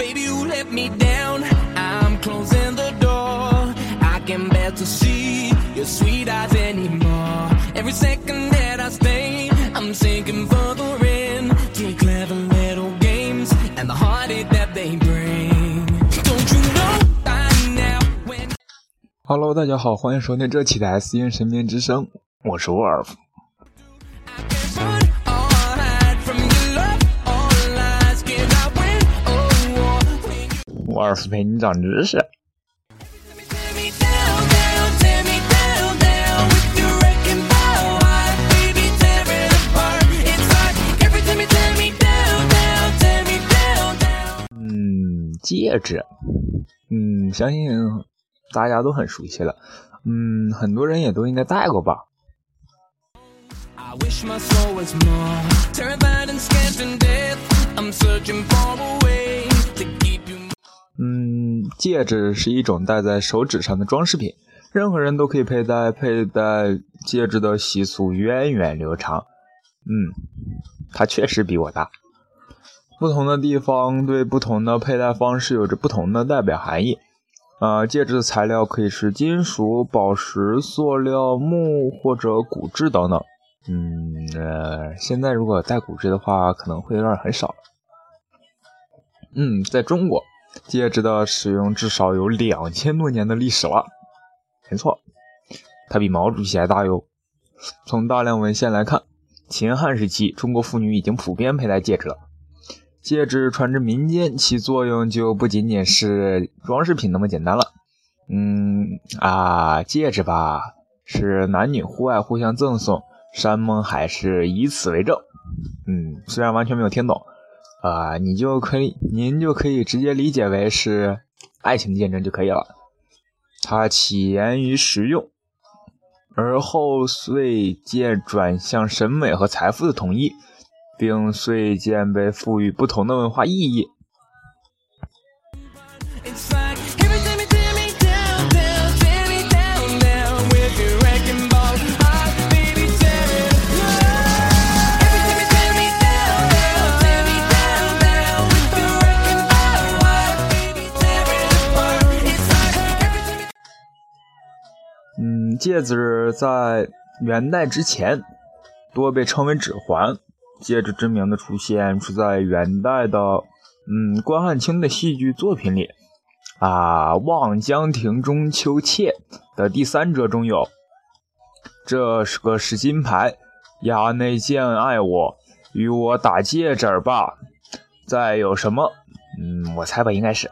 Baby, you let me down. I'm closing the door. I can bear to see your sweet eyes anymore. Every second that I stay, I'm sinking further in to your clever little games and the heartache that they bring. Don't you know by now when Hello，大家好，欢迎收听这期的 S 音神面之声，我是沃尔夫。二叔陪你长知识。嗯，戒指，嗯，相信大家都很熟悉了，嗯，很多人也都应该戴过吧。嗯，戒指是一种戴在手指上的装饰品，任何人都可以佩戴。佩戴戒指的习俗源远流长。嗯，它确实比我大。不同的地方对不同的佩戴方式有着不同的代表含义。呃，戒指的材料可以是金属、宝石、塑料、木或者骨质等等。嗯，呃，现在如果戴骨质的话，可能会有点很少。嗯，在中国，戒指的使用至少有两千多年的历史了。没错，它比毛主席还大哟。从大量文献来看，秦汉时期中国妇女已经普遍佩戴戒指了。戒指传至民间，其作用就不仅仅是装饰品那么简单了。嗯啊，戒指吧，是男女户外互相赠送，山盟海誓，以此为证。嗯，虽然完全没有听懂，啊、你就可以，您就可以直接理解为是爱情见证就可以了。它起源于实用，而后遂渐转向审美和财富的统一，并遂渐被赋予不同的文化意义。戒指在元代之前多被称为指环。戒指之名的出现是在元代的，嗯，关汉卿的戏剧作品里，啊，《望江亭中秋妾》的第三折中有：“这是个是金牌，衙内见爱我，与我打戒指吧。”再有什么？嗯，我猜吧，应该是。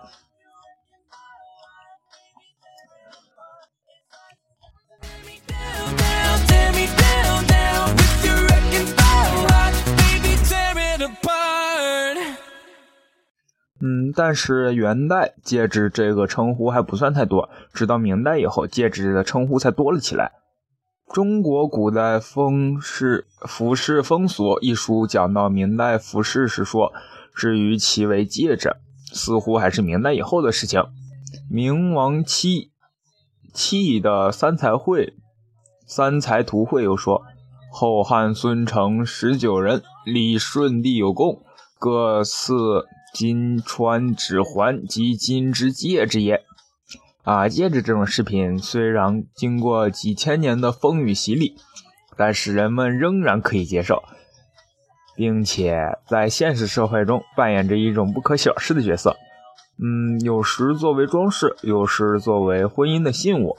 嗯，但是元代戒指这个称呼还不算太多，直到明代以后，戒指的称呼才多了起来。中国古代风饰服饰风俗》一书讲到明代服饰时说，至于其为戒指，似乎还是明代以后的事情。明王期契的《三才会》《三才图会》又说：“后汉孙承十九人，立顺帝有功，各赐金穿指环及金之戒指也。”啊，戒指这种饰品虽然经过几千年的风雨洗礼，但是人们仍然可以接受，并且在现实社会中扮演着一种不可小视的角色。嗯，有时作为装饰，有时作为婚姻的信物，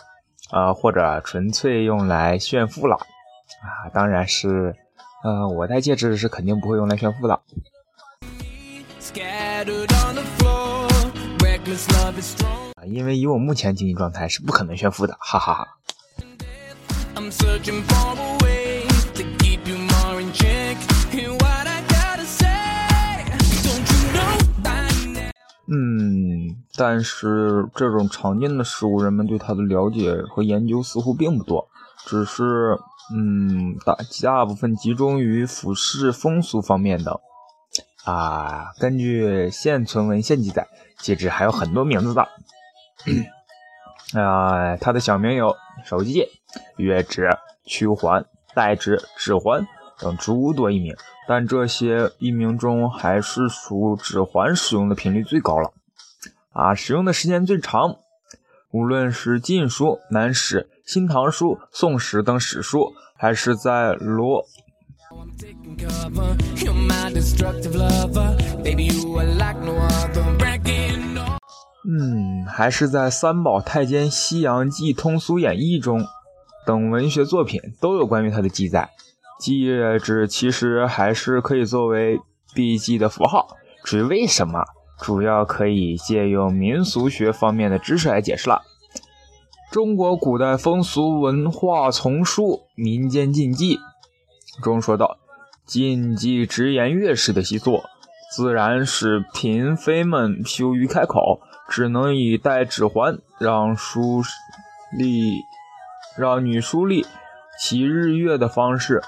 啊、或者纯粹用来炫富了。啊，当然是，呃，我戴戒指是肯定不会用来炫富的。因为以我目前经济状态是不可能炫富的，哈哈哈。I'm searching for a way to keep you more in check. Hear what I gotta say. Don't you know by now? 嗯，但是这种常见的事物，人们对它的了解和研究似乎并不多，只是嗯，大大部分集中于服饰风俗方面的。啊，根据现存文献记载，戒指还有很多名字的。啊，它的小名有手机戒、月指、曲环、带指、指环等诸多艺名，但这些艺名中还是属指环使用的频率最高了。啊，使用的时间最长。无论是《晋书》《南史》《新唐书》《宋史》等史书，还是在罗，嗯，还是在三宝太监西洋记通俗演义中等文学作品，都有关于他的记载。戒指其实还是可以作为笔记的符号，至于为什么？主要可以借用民俗学方面的知识来解释了。中国古代风俗文化丛书《民间禁忌》中说道：“禁忌直言月事的习俗，自然使嫔妃们羞于开口，只能以戴指环让书吏让女书吏骑日月的方式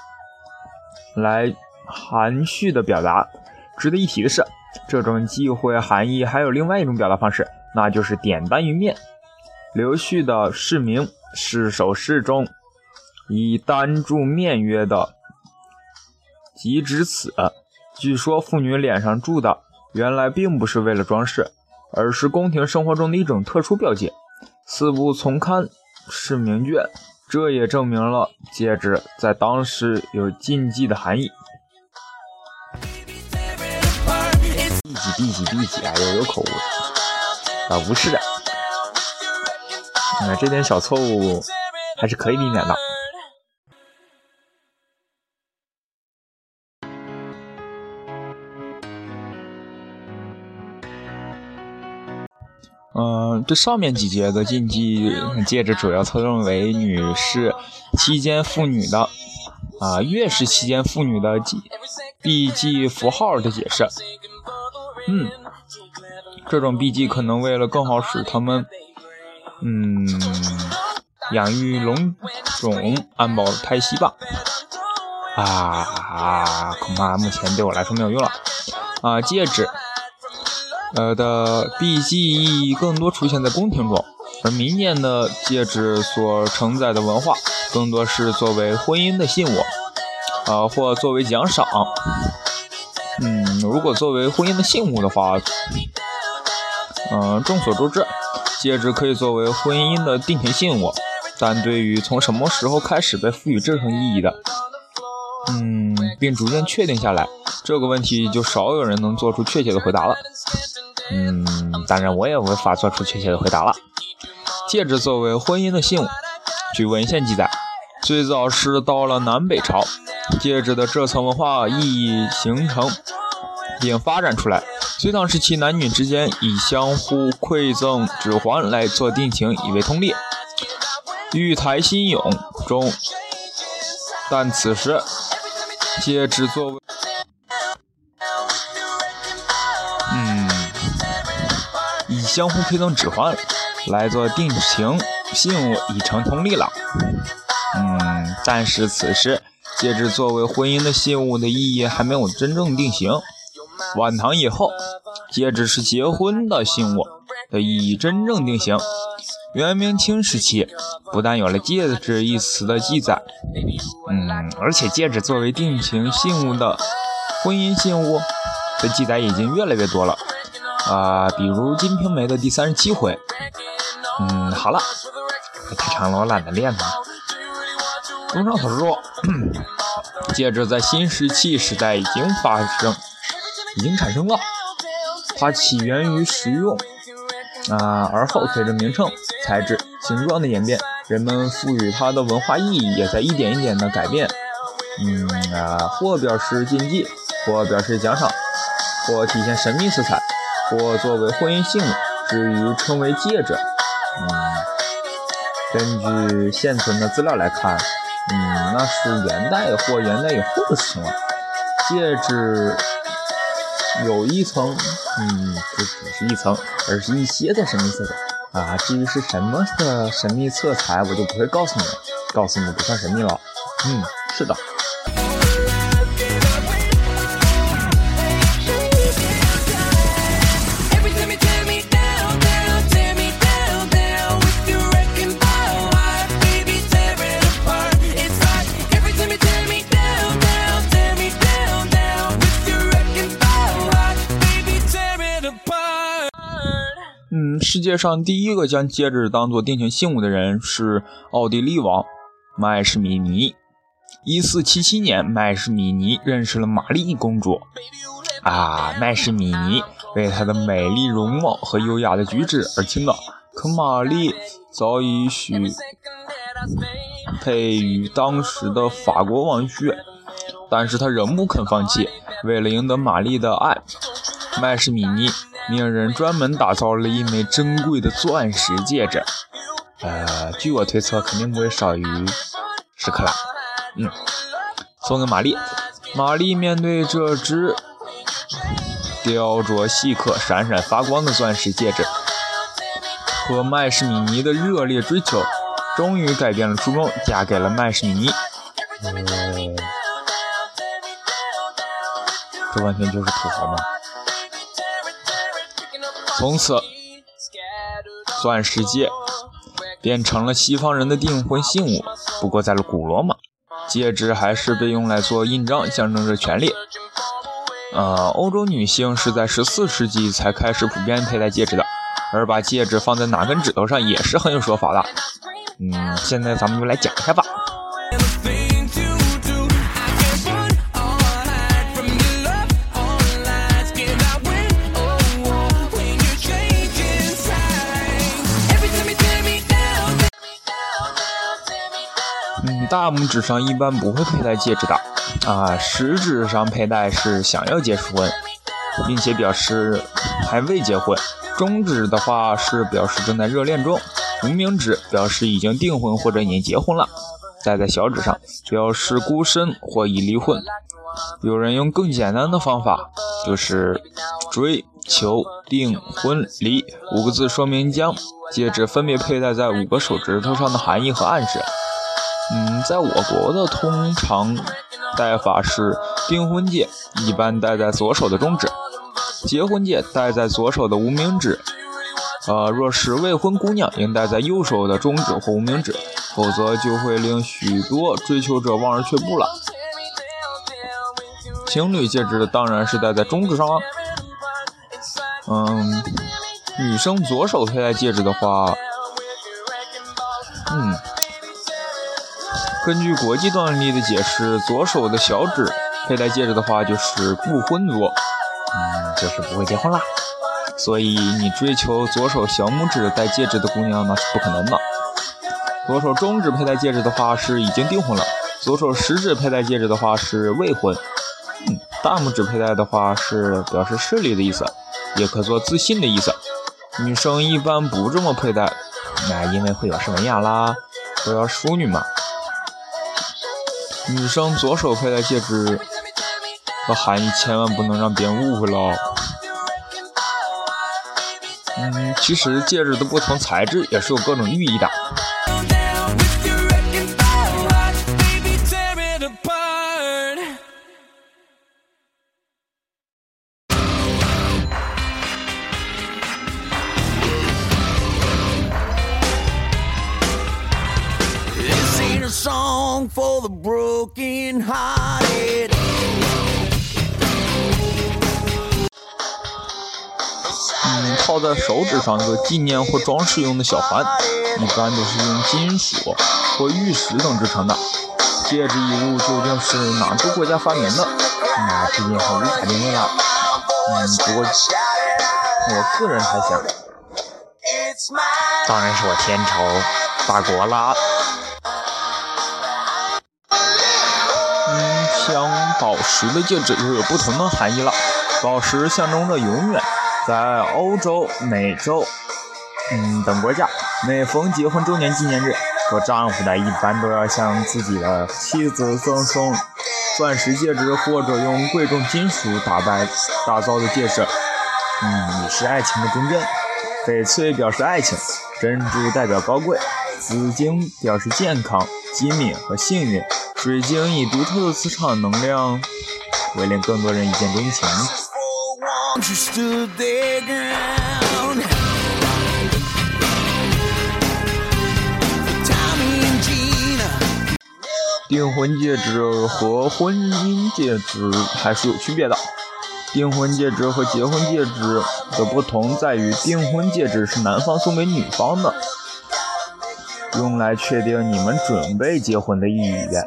来含蓄的表达。”值得一提的是。这种忌讳含义还有另外一种表达方式，那就是点单于面。刘旭的《释名释首诗》中，以单注面曰的，即指此。据说妇女脸上注的，原来并不是为了装饰，而是宫廷生活中的一种特殊标记。四部从刊是名卷，这也证明了戒指在当时有禁忌的含义。B 级 B 级啊，又有口误啊，无视。那这点小错误还是可以避免的。嗯，这上面几节的禁忌戒指主要侧重为女士期间妇女的啊，月事期间妇女的记避忌符号的解释。嗯，这种避忌可能为了更好使他们，嗯，养育龙种、安保胎息吧。啊，恐怕目前对我来说没有用了。啊，戒指，呃的避忌意义更多出现在宫廷中，而民间的戒指所承载的文化更多是作为婚姻的信物，啊，或作为奖赏。嗯，如果作为婚姻的信物的话，嗯，众所周知，戒指可以作为婚姻的定情信物，但对于从什么时候开始被赋予这层意义的，嗯，并逐渐确定下来，这个问题就少有人能做出确切的回答了。嗯，当然我也无法做出确切的回答了。戒指作为婚姻的信物，据文献记载，最早是到了南北朝。戒指的这层文化意义形成并发展出来。隋唐时期，男女之间以相互馈赠指环来做定情，以为通例。《玉台新咏》中，但此时戒指作为，嗯，以相互馈赠指环来做定情信物已成通例了。嗯，但是此时。戒指作为婚姻的信物的意义还没有真正定型。晚唐以后，戒指是结婚的信物的意义真正定型。元明清时期，不但有了“戒指”一词的记载，嗯，而且戒指作为定情信物的婚姻信物的记载已经越来越多了。啊，比如《金瓶梅》的第三十七回。嗯，好了，太长了，我懒得练了。综上所述。戒指在新石器时代已经发生，已经产生了。它起源于实用，啊，而后随着名称、材质、形状的演变，人们赋予它的文化意义也在一点一点的改变。嗯啊，或表示禁忌，或表示奖赏，或体现神秘色彩，或作为婚姻信物，至于称为戒指。嗯，根据现存的资料来看。嗯，那是元代或元代以后的事情了。戒指有一层，嗯，不只是一层，而是一些的神秘色彩啊。至于是什么的神秘色彩，我就不会告诉你了。告诉你不算神秘了。嗯，是的。世界上第一个将戒指当做定情信物的人是奥地利王麦士米尼。一四七七年，麦士米尼认识了玛丽公主。啊，麦士米尼为她的美丽容貌和优雅的举止而倾倒，可玛丽早已许配于当时的法国王室，但是他仍不肯放弃。为了赢得玛丽的爱，麦士米尼命人专门打造了一枚珍贵的钻石戒指。呃，据我推测，肯定不会少于十克拉。嗯，送给玛丽。玛丽面对这只雕琢细刻、闪闪发光的钻石戒指，和麦士米尼的热烈追求，终于改变了初衷，嫁给了麦士米尼。哦，这完全就是土豪嘛！从此，钻石戒变成了西方人的订婚信物。不过，在了古罗马。戒指还是被用来做印章，象征着权力。呃，欧洲女性是在十四世纪才开始普遍佩戴戒指的，而把戒指放在哪根指头上也是很有说法的。嗯，现在咱们就来讲一下吧。大拇指上一般不会佩戴戒指的，啊，食指上佩戴是想要结婚，并且表示还未结婚；中指的话是表示正在热恋中；无名指表示已经订婚或者已经结婚了。戴在小指上表示孤身或已离婚。有人用更简单的方法，就是追求订婚离五个字，说明将戒指分别佩戴在五个手指头上的含义和暗示。嗯，在我国的通常戴法是订婚戒一般戴在左手的中指，结婚戒戴在左手的无名指。呃，若是未婚姑娘，应戴在右手的中指或无名指，否则就会令许多追求者望而却步了。情侣戒指当然是戴在中指上了。嗯，女生左手佩戴戒指的话，嗯。根据国际惯例的解释，左手的小指佩戴戒指的话就是不婚族，嗯，就是不会结婚啦。所以你追求左手小拇指戴戒指的姑娘那是不可能的。左手中指佩戴戒指的话是已经订婚了，左手食指佩戴戒指的话是未婚。嗯，大拇指佩戴的话是表示势力的意思，也可做自信的意思。女生一般不这么佩戴，那因为会有什么呀啦，都要淑女嘛。女生左手佩戴戒指的含义，千万不能让别人误会了。嗯，其实戒指的不同材质也是有各种寓意的。手指上做纪念或装饰用的小环，一般都是用金属或玉石等制成的。戒指一物究竟是哪个国家发明的？那至今还无法定论了。嗯，不过我个人猜想，当然是我天朝法国啦。像宝石的戒指就有不同的含义了。宝石象征着永远。在欧洲、美洲，嗯等国家，每逢结婚周年纪念日，做丈夫的一般都要向自己的妻子赠送钻石戒指，或者用贵重金属打败打造的戒指。嗯，你是爱情的忠贞。翡翠表示爱情，珍珠代表高贵，紫晶表示健康、机敏和幸运。水晶以独特的磁场能量，会令更多人一见钟情。订婚戒指和婚姻戒指还是有区别的。订婚戒指和结婚戒指的不同在于，订婚戒指是男方送给女方的，用来确定你们准备结婚的意愿；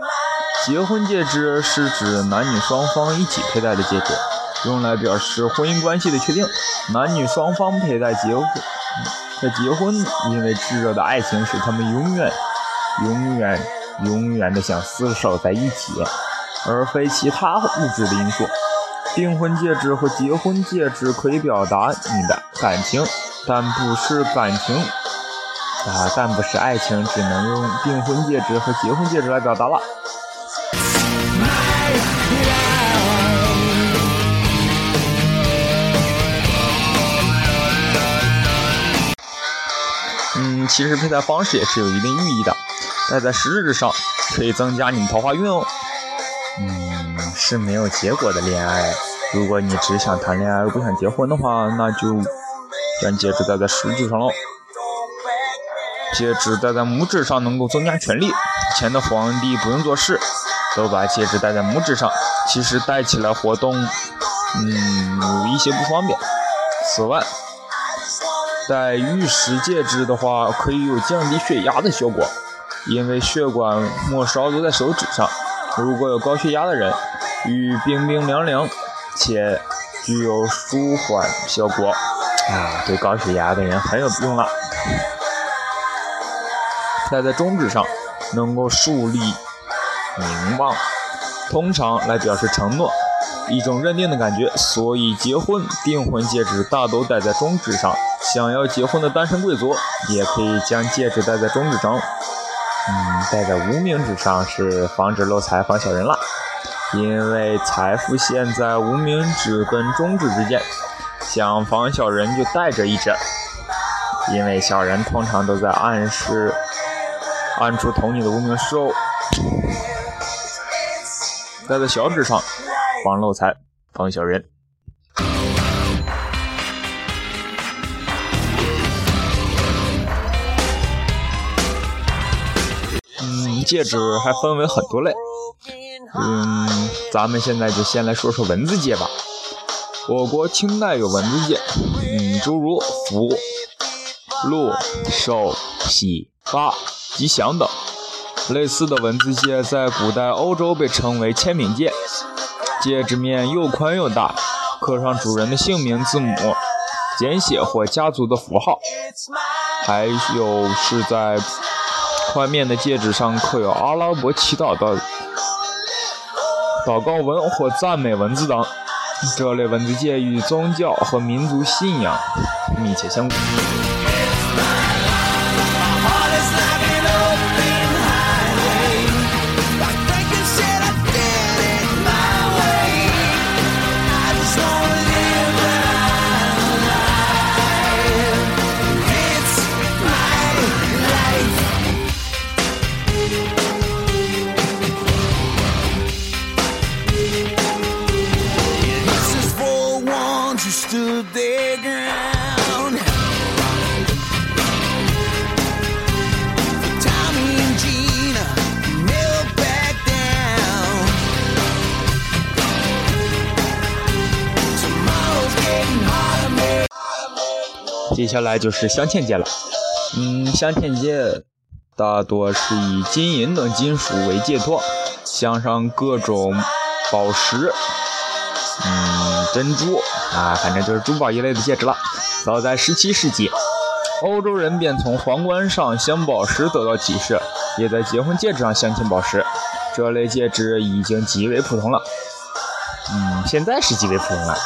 结婚戒指是指男女双方一起佩戴的戒指，用来表示婚姻关系的确定。男女双方佩戴结婚，在结婚，因为炙热的爱情使他们永远、永远、永远的想厮守在一起，而非其他物质的因素。订婚戒指和结婚戒指可以表达你的感情，但不是感情啊，但不是爱情，只能用订婚戒指和结婚戒指来表达了。其实佩戴方式也是有一定寓意的，戴在食指上可以增加你的桃花运哦。嗯，是没有结果的恋爱。如果你只想谈恋爱而不想结婚的话，那就将戒指戴在食指上喽。戒指戴在拇指上能够增加权力。以前的皇帝不用做事，都把戒指戴在拇指上，其实戴起来活动，嗯，有一些不方便。此外，戴玉石戒指的话，可以有降低血压的效果，因为血管末梢都在手指上。如果有高血压的人，与冰冰凉凉且具有舒缓效果啊，对高血压的人很有用了。戴在中指上，能够树立名望，通常来表示承诺，一种认定的感觉。所以，结婚订婚戒指大都戴在中指上。想要结婚的单身贵族也可以将戒指戴在中指上。嗯，戴在无名指上是防止漏财、防小人了，因为财富现在无名指跟中指之间，想防小人就戴着一只，因为小人通常都在暗示、暗处捅你的无名氏哦。戴在小指上，防漏财、防小人。戒指还分为很多类，嗯，咱们现在就先来说说文字戒吧。我国清代有文字戒，嗯，诸如福、禄、寿、喜、发、吉祥等。类似的文字戒在古代欧洲被称为签名戒，戒指面又宽又大，刻上主人的姓名、字母、简写或家族的符号，还有是在。宽面的戒指上刻有阿拉伯祈祷的祷告文或赞美文字等，这类文字戒与宗教和民族信仰密切相关。接下来就是镶嵌戒了，嗯，镶嵌戒大多是以金银等金属为戒托，镶上各种宝石，嗯，珍珠啊，反正就是珠宝一类的戒指了。早在17世纪，欧洲人便从皇冠上镶宝石得到启示，也在结婚戒指上镶嵌宝石。这类戒指已经极为普通了，嗯，现在是极为普通了，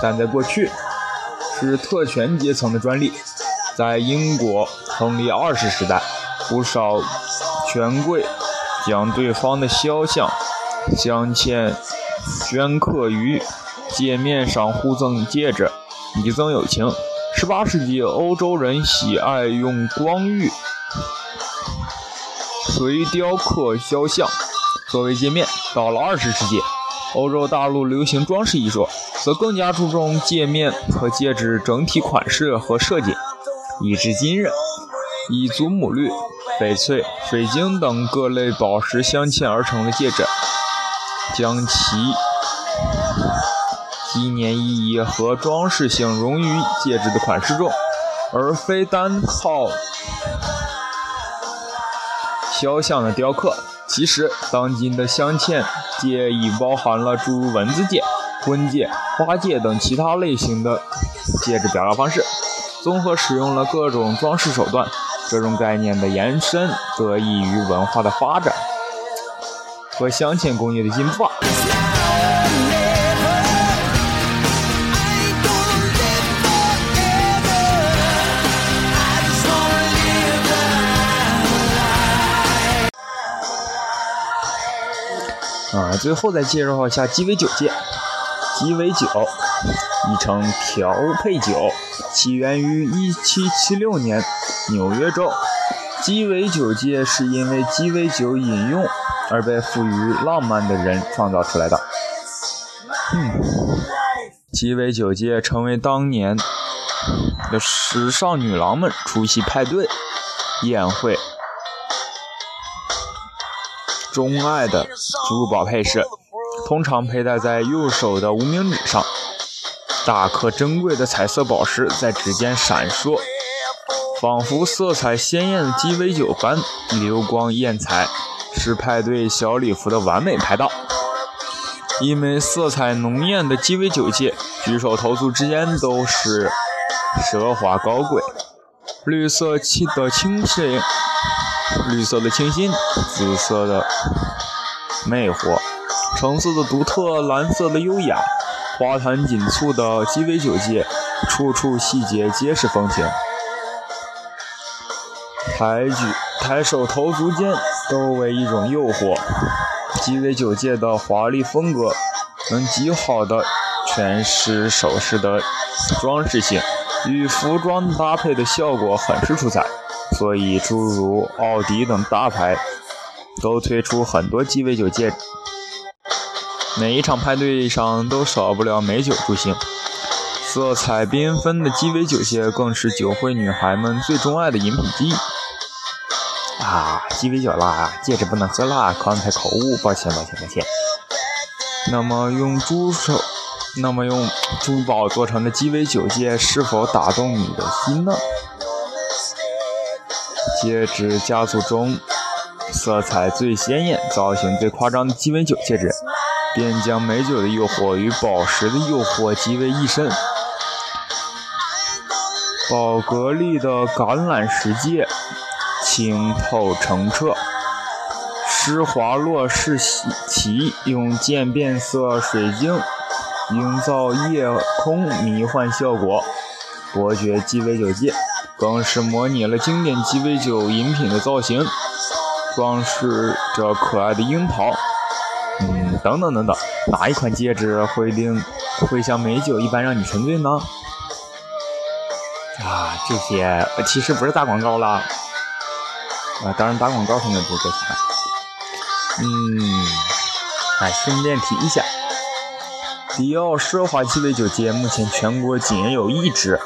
但在过去。是特权阶层的专利。在英国亨利二世时代，不少权贵将对方的肖像镶嵌、镌刻于戒面上，互赠戒指，以增友情。18世纪，欧洲人喜爱用光玉随雕刻肖像作为戒面。到了20世纪，欧洲大陆流行装饰艺术。则更加注重戒面和戒指整体款式和设计，以至今日，以祖母绿、翡翠、水晶等各类宝石镶嵌而成的戒指，将其纪念意义和装饰性融于戒指的款式中，而非单靠肖像的雕刻。其实，当今的镶嵌界已包含了诸如文字界、婚戒、花戒等其他类型的戒指表达方式，综合使用了各种装饰手段。这种概念的延伸得益于文化的发展和镶嵌工艺的进化。啊，最后再介绍一下鸡尾酒戒。鸡尾酒，亦称调配酒，起源于1776年纽约州。鸡尾酒界是因为鸡尾酒饮用而被赋予浪漫的人创造出来的。嗯，鸡尾酒界成为当年的时尚女郎们出席派对、宴会。钟爱的珠宝配饰，通常佩戴在右手的无名指上。大颗珍贵的彩色宝石在指尖闪烁，仿佛色彩鲜艳的鸡尾酒般流光艳彩，是派对小礼服的完美拍档。一枚色彩浓艳的鸡尾酒戒，举手投足之间都是奢华高贵。绿色气的清新。绿色的清新，紫色的魅惑，橙色的独特，蓝色的优雅，花坛锦簇的鸡尾酒戒，处处细节皆是风情。抬举、抬手投足间都为一种诱惑。鸡尾酒戒的华丽风格，能极好的诠释首饰的装饰性，与服装搭配的效果很是出彩。所以，诸如奥迪等大牌都推出很多鸡尾酒戒指，每一场派对上都少不了美酒助兴。色彩缤纷的鸡尾酒戒更是酒会女孩们最钟爱的饮品之一。啊，鸡尾酒啦，戒指不能喝啦，刚才口误，抱歉，抱歉，抱歉。那么，用珠手，那么用珠宝做成的鸡尾酒戒是否打动你的心呢？戒指家族中，色彩最鲜艳、造型最夸张的鸡尾酒戒指，便将美酒的诱惑与宝石的诱惑集为一身。宝格丽的橄榄石戒，清透澄澈；施华洛世奇用渐变色水晶营造夜空迷幻效果。伯爵鸡尾酒戒。更是模拟了经典鸡尾酒饮品的造型，装饰着可爱的樱桃，嗯，等等等等，哪一款戒指会令会像美酒一般让你沉醉呢？啊，这些其实不是打广告啦，啊，当然打广告肯定不会赚钱。嗯，哎，顺便提一下，迪奥奢华鸡尾酒戒目前全国仅有一支。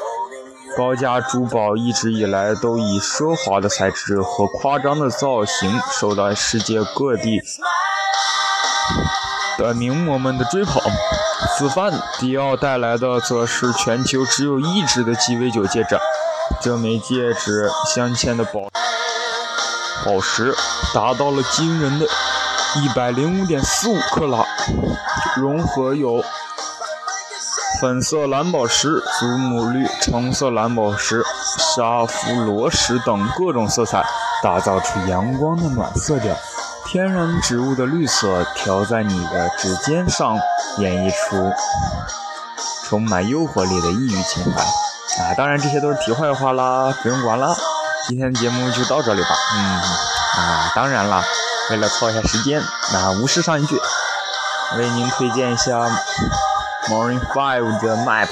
高价珠宝一直以来都以奢华的材质和夸张的造型受到世界各地的名模们的追捧。此番迪奥带来的则是全球只有一只的鸡尾酒戒指。这枚戒指镶嵌的宝宝石达到了惊人的一百零五点四五克拉，融合有。粉色蓝宝石、祖母绿、橙色蓝宝石、沙弗罗石等各种色彩，打造出阳光的暖色调。天然植物的绿色调在你的指尖上，演绎出充满诱惑力的异域情怀。啊，当然这些都是题外话啦，不用管了。今天的节目就到这里吧。嗯，啊，当然啦，为了凑一下时间，那无事上一句，为您推荐一下。Morning Five 的 map.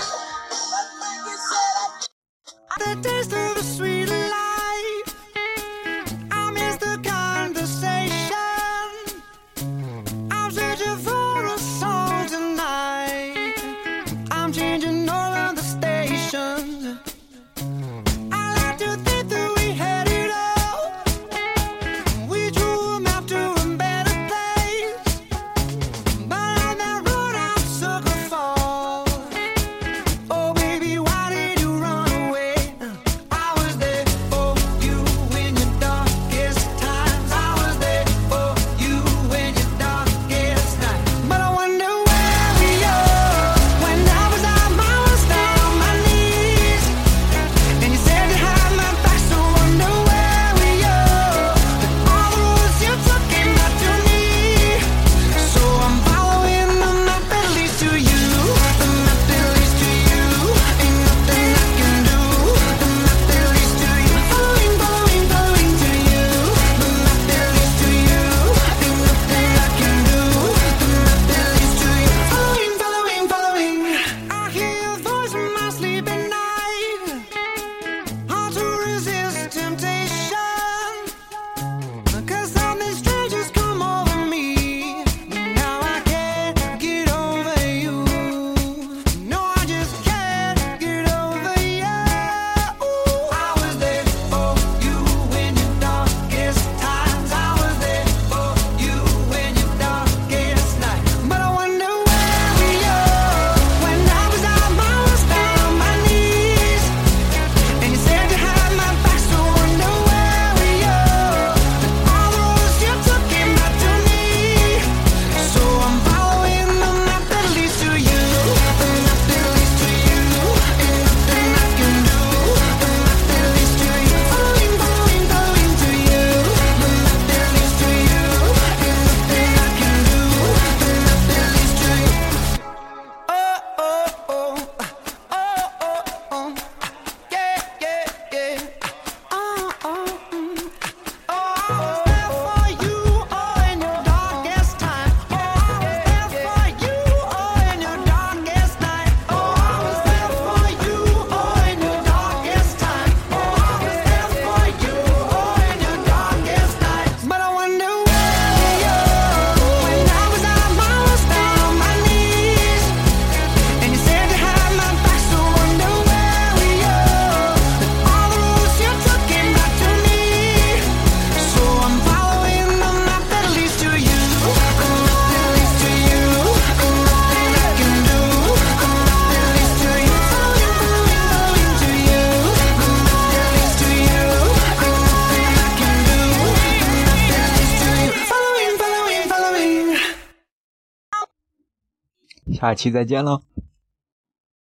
下期再见喽。